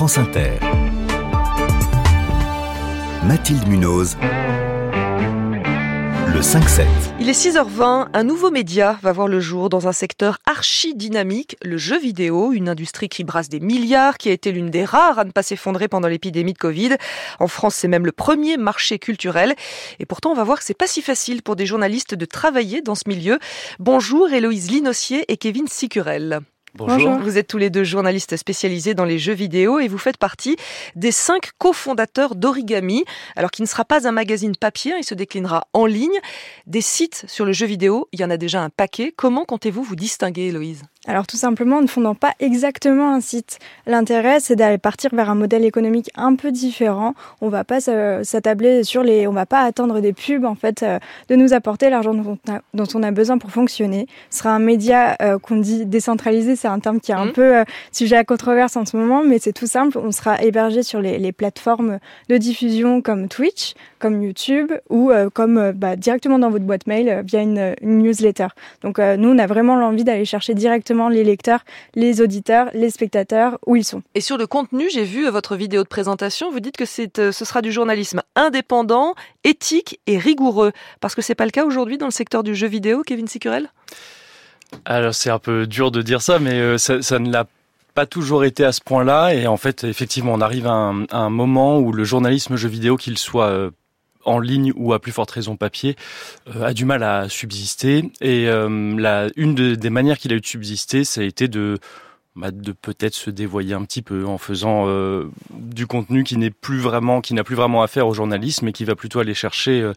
France Inter. Mathilde Munoz. Le 5-7. Il est 6h20, un nouveau média va voir le jour dans un secteur archi dynamique, le jeu vidéo, une industrie qui brasse des milliards, qui a été l'une des rares à ne pas s'effondrer pendant l'épidémie de Covid. En France, c'est même le premier marché culturel. Et pourtant, on va voir que c'est pas si facile pour des journalistes de travailler dans ce milieu. Bonjour Héloïse Linossier et Kevin Sicurel. Bonjour. Vous êtes tous les deux journalistes spécialisés dans les jeux vidéo et vous faites partie des cinq cofondateurs d'Origami, alors qui ne sera pas un magazine papier, il se déclinera en ligne. Des sites sur le jeu vidéo, il y en a déjà un paquet. Comment comptez-vous vous distinguer, Héloïse? Alors tout simplement en ne fondant pas exactement un site. L'intérêt c'est d'aller partir vers un modèle économique un peu différent. On va pas s'attabler sur les, on va pas attendre des pubs en fait euh, de nous apporter l'argent dont, on a besoin pour fonctionner. Ce sera un média euh, qu'on dit décentralisé, c'est un terme qui est un mmh. peu euh, sujet à controverse en ce moment, mais c'est tout simple. On sera hébergé sur les, les, plateformes de diffusion comme Twitch, comme YouTube ou comme bah, directement dans votre boîte mail via une, une newsletter. Donc nous on a vraiment l'envie d'aller chercher directement les lecteurs, les auditeurs, les spectateurs, où ils sont. Et sur le contenu, j'ai vu votre vidéo de présentation, vous dites que euh, ce sera du journalisme indépendant, éthique et rigoureux. Parce que c'est pas le cas aujourd'hui dans le secteur du jeu vidéo, Kevin Sicurel? Alors c'est un peu dur de dire ça, mais euh, ça, ne l'a pas toujours été à ce point-là. Et en fait, effectivement, on arrive à un, moment où le journalisme jeu vidéo, qu'il soit euh, en ligne ou à plus forte raison papier, euh, a du mal à subsister. Et euh, une des manières qu'il a eu de subsister, ça a été de bah, peut-être se dévoyer un petit peu en faisant euh, du contenu qui n'est plus vraiment, qui n'a plus vraiment affaire au journalisme et qui va plutôt aller chercher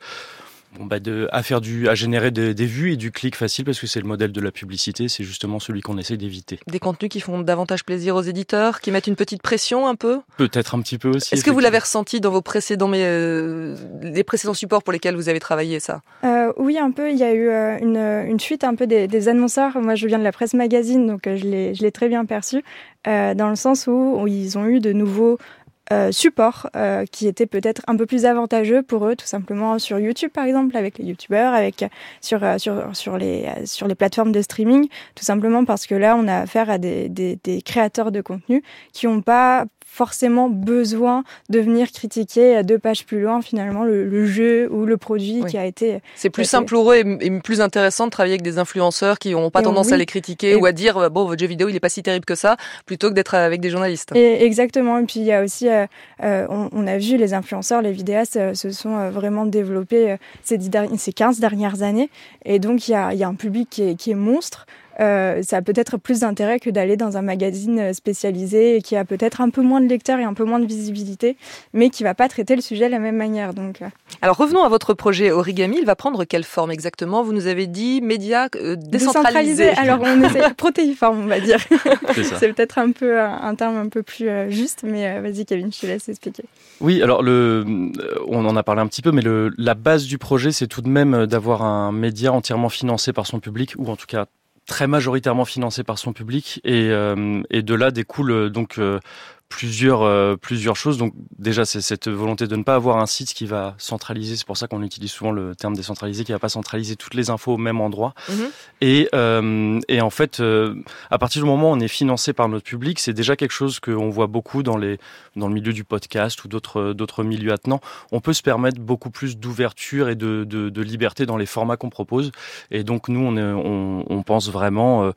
bon, bah de, à faire du, à générer des vues et du clic facile parce que c'est le modèle de la publicité, c'est justement celui qu'on essaie d'éviter. Des contenus qui font davantage plaisir aux éditeurs, qui mettent une petite pression un peu? Peut-être un petit peu aussi. Est-ce que vous l'avez ressenti dans vos précédents, mais, euh, les précédents supports pour lesquels vous avez travaillé ça? Euh, Oui, un peu. Il y a eu euh, une, une, fuite un peu des, des, annonceurs. Moi, je viens de la presse magazine, donc je l'ai très bien perçu, dans le sens où ils ont eu de nouveaux support euh, qui était peut-être un peu plus avantageux pour eux, tout simplement sur YouTube par exemple, avec les YouTubeurs, avec sur euh, sur sur les sur les plateformes de streaming, tout simplement parce que là on a affaire à des, des créateurs de contenu qui n'ont pas forcément besoin de venir critiquer deux pages plus loin finalement le, jeu ou le produit qui a été. C'est plus simple pour eux et, plus intéressant de travailler avec des influenceurs qui n'ont pas tendance à les critiquer ou à dire bon votre jeu vidéo il est pas si terrible que ça plutôt que d'être avec des journalistes. Et exactement. Et puis il y a aussi euh, euh, on, a vu les influenceurs les vidéastes euh, se sont vraiment développés ces, ces 15 dernières années. Et donc il y a, y a, un public qui est, qui est monstre euh, ça a peut-être plus d'intérêt que d'aller dans un magazine euh, spécialisé qui a peut-être un peu moins de lecteurs et un peu moins de visibilité, mais qui va pas traiter le sujet de la même manière. Donc, euh. alors revenons à votre projet Origami. Il va prendre quelle forme exactement? Vous nous avez dit médias décentralisés. Alors on essaie protéiforme, on va dire. C'est peut-être un peu un terme un peu plus juste, mais vas-y Kevin, je te laisse expliquer. Oui, alors le, on en a parlé un petit peu, mais le, la base du projet, c'est tout de même d'avoir un média entièrement financé par son public, ou en tout cas très majoritairement financé par son public et, euh, de là découle euh, donc euh, plusieurs euh, plusieurs choses. Donc déjà c'est cette volonté de ne pas avoir un site qui va centraliser. C'est pour ça qu'on utilise souvent le terme décentralisé, qui va pas centraliser toutes les infos au même endroit. Mhm. Et euh, et en fait, euh, à partir du moment où on est financé par notre public, c'est déjà quelque chose qu'on voit beaucoup dans les dans le milieu du podcast ou d'autres d'autres milieux attenants. On peut se permettre beaucoup plus d'ouverture et de, de, de liberté dans les formats qu'on propose. Et donc nous on est, on, on pense vraiment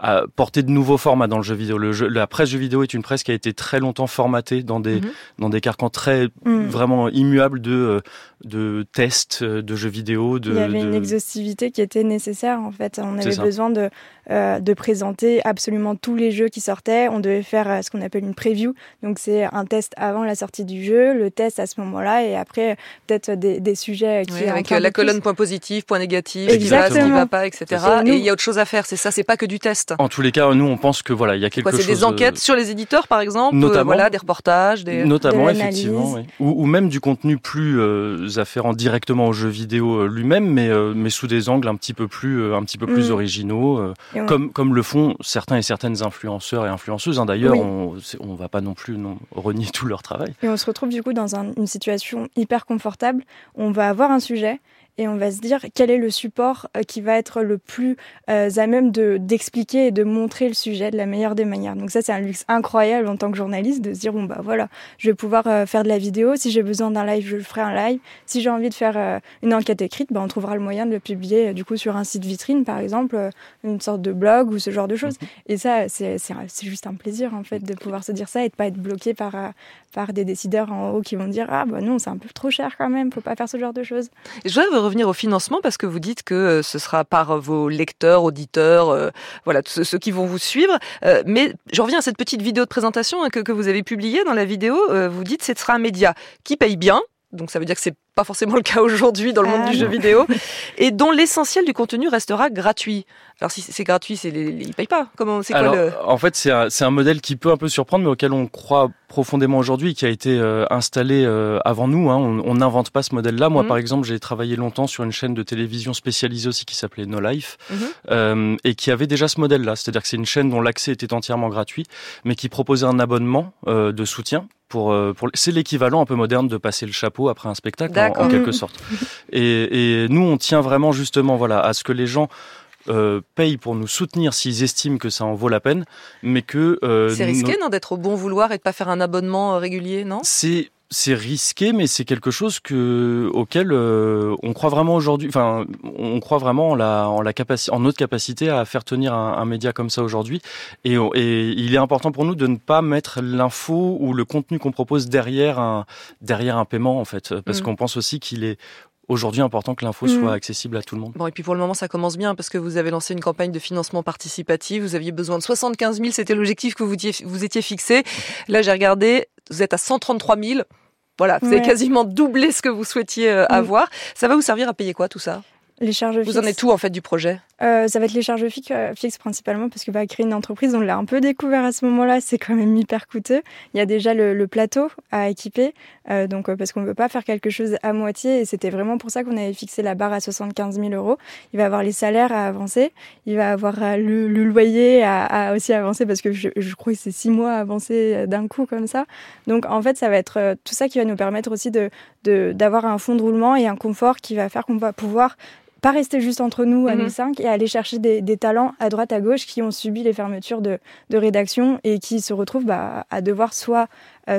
à porter de nouveaux formats dans le jeu vidéo. Le jeu, la presse jeu vidéo est une presse qui a été très longtemps formatée dans des mhm. dans des carcans très mm. vraiment immuables de euh, de tests euh, de jeux vidéo. De, Il y avait une exhaustivité qui était nécessaire en fait. On avait besoin de euh, de présenter absolument tous les jeux qui sortaient. On devait faire ce qu'on appelle une preview. Donc c'est un test avant la sortie du jeu, le test à ce moment-là et après peut-être des, des sujets qui oui, avec la colonne point positif, point négatif, Exactement. ce qui va pas, etc. Et il y a autre chose à faire. C'est ça. C'est pas que du test. En tous les cas, nous, on pense que voilà, il y a quelque chose. C'est des enquêtes euh, sur les éditeurs, par exemple, euh, notamment, voilà, des reportages, des. Notamment, effectivement, ou, ou, même du contenu plus euh, afférent directement au jeu vidéo lui-même, mais mais sous des angles un petit peu plus un petit peu plus mm. originaux, comme comme le font certains et certaines influenceurs et influenceuses. Hein. D'ailleurs, on on va pas non plus non, renier tout leur travail. Et on se retrouve du coup dans une situation hyper confortable. On va avoir un sujet et on va se dire quel est le support euh, qui va être le plus euh, à même de d'expliquer et de montrer le sujet de la meilleure des manières. Donc ça c'est un luxe incroyable en tant que journaliste de se dire bon bah voilà, je vais pouvoir euh, faire de la vidéo, si j'ai besoin d'un live, je le ferai un live. Si j'ai envie de faire une enquête écrite, bah, on trouvera le moyen de le publier du coup sur un site vitrine par exemple, une sorte de blog ou ce genre de choses. Mhm. Et ça c'est c'est juste un plaisir en fait de pouvoir se dire ça et de pas être bloqué par par des décideurs en haut qui vont dire ah bah non c'est un peu trop cher quand même, faut pas faire ce genre de choses. Je revenir au financement parce que vous dites que euh, ce sera par vos lecteurs, auditeurs, euh, voilà ceux, ceux, qui vont vous suivre. Euh, mais je reviens à cette petite vidéo de présentation hein, que, vous avez publiée dans la vidéo. vous dites que ce sera un média qui paye bien, donc ça veut dire que c'est pas forcément le cas aujourd'hui dans le monde du ah jeu vidéo, et dont l'essentiel du contenu restera gratuit. Alors si c'est gratuit, c'est les, ils payent pas. Comment c'est quoi le... En fait, c'est un, un, modèle qui peut un peu surprendre, mais auquel on croit profondément aujourd'hui, qui a été euh, installé euh, avant nous. Hein. On n'invente pas ce modèle-là. Moi, mhm. par exemple, j'ai travaillé longtemps sur une chaîne de télévision spécialisée aussi qui s'appelait No Life, mhm. euh, et qui avait déjà ce modèle-là. C'est-à-dire que c'est une chaîne dont l'accès était entièrement gratuit, mais qui proposait un abonnement de soutien pour, pour c'est l'équivalent un peu moderne de passer le chapeau après un spectacle en, quelque sorte. Et, et, nous, on tient vraiment justement voilà à ce que les gens euh, payent pour nous soutenir s'ils estiment que ça en vaut la peine, mais que euh, c'est risqué non d'être au bon vouloir et de pas faire un abonnement euh, régulier, non? C'est c'est risqué, mais c'est quelque chose que auquel euh, on croit vraiment aujourd'hui. Enfin, on croit vraiment en la en la capacité, en notre capacité à faire tenir un, un média comme ça aujourd'hui. Et, et, il est important pour nous de ne pas mettre l'info ou le contenu qu'on propose derrière un derrière un paiement en fait, parce mm. qu'on pense aussi qu'il est aujourd'hui important que l'info soit mm. accessible à tout le monde. Bon, et puis pour le moment, ça commence bien parce que vous avez lancé une campagne de financement participatif. Vous aviez besoin de 75 000, c'était l'objectif que vous, vous étiez fixé. Là, j'ai regardé, vous êtes à 133 000. Voilà, vous avez quasiment doublé ce que vous souhaitiez euh, avoir. Ça va vous servir à payer quoi tout ça? Les charges Vous en êtes tout en fait du projet? Euh, ça va être les charges fixes, euh, fixes principalement parce que bah, créer une entreprise, on l'a un peu découvert à ce moment-là, c'est quand même hyper coûteux. Il y a déjà le, plateau à équiper, euh, donc parce qu'on ne veut pas faire quelque chose à moitié et c'était vraiment pour ça qu'on avait fixé la barre à 75 000 euros. Il va avoir les salaires à avancer, il va avoir le, loyer à, à, aussi avancer parce que je, je crois que c'est six mois à avancer d'un coup comme ça. Donc en fait, ça va être tout ça qui va nous permettre aussi de d'avoir un fond de roulement et un confort qui va faire qu'on va pouvoir pas rester juste entre nous, à nous mhm. cinq, et aller chercher des, talents à droite, à gauche qui ont subi les fermetures de, rédaction et qui se retrouvent bah, à devoir soit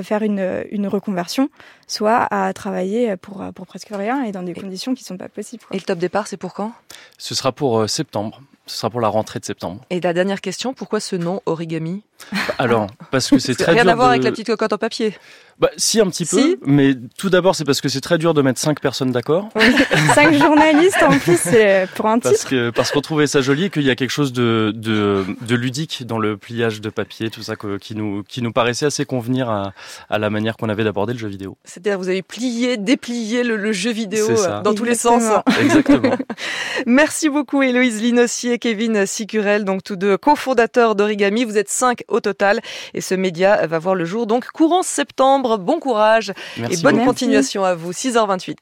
faire une, une, reconversion, soit à travailler pour, pour presque rien et dans des conditions qui ne sont pas possibles. Et le top départ, c'est pour quand? Ce sera pour euh, septembre. Ce sera pour la rentrée de septembre. Et la dernière question, pourquoi ce nom origami? Alors, parce que c'est très rien dur. Rien à voir avec la petite cocotte en papier. Bah, si, un petit peu. Mais tout d'abord, c'est parce que c'est très dur de mettre cinq personnes d'accord. cinq journalistes, en plus, pour un titre. Parce que, parce qu'on trouvait ça joli et qu'il y a quelque chose de, de, de, ludique dans le pliage de papier, tout ça, qui nous, qui nous paraissait assez convenir à, à la manière qu'on avait d'aborder le jeu vidéo. C'est-à-dire, vous avez plié, déplié le, jeu vidéo euh, dans tous les sens. Exactement. Merci beaucoup, Héloïse Linossier et Kevin Sicurel, donc tous deux cofondateurs d'Origami. Vous êtes cinq au total et ce média va voir le jour donc courant septembre Bon courage et bonne continuation à vous. 6h28.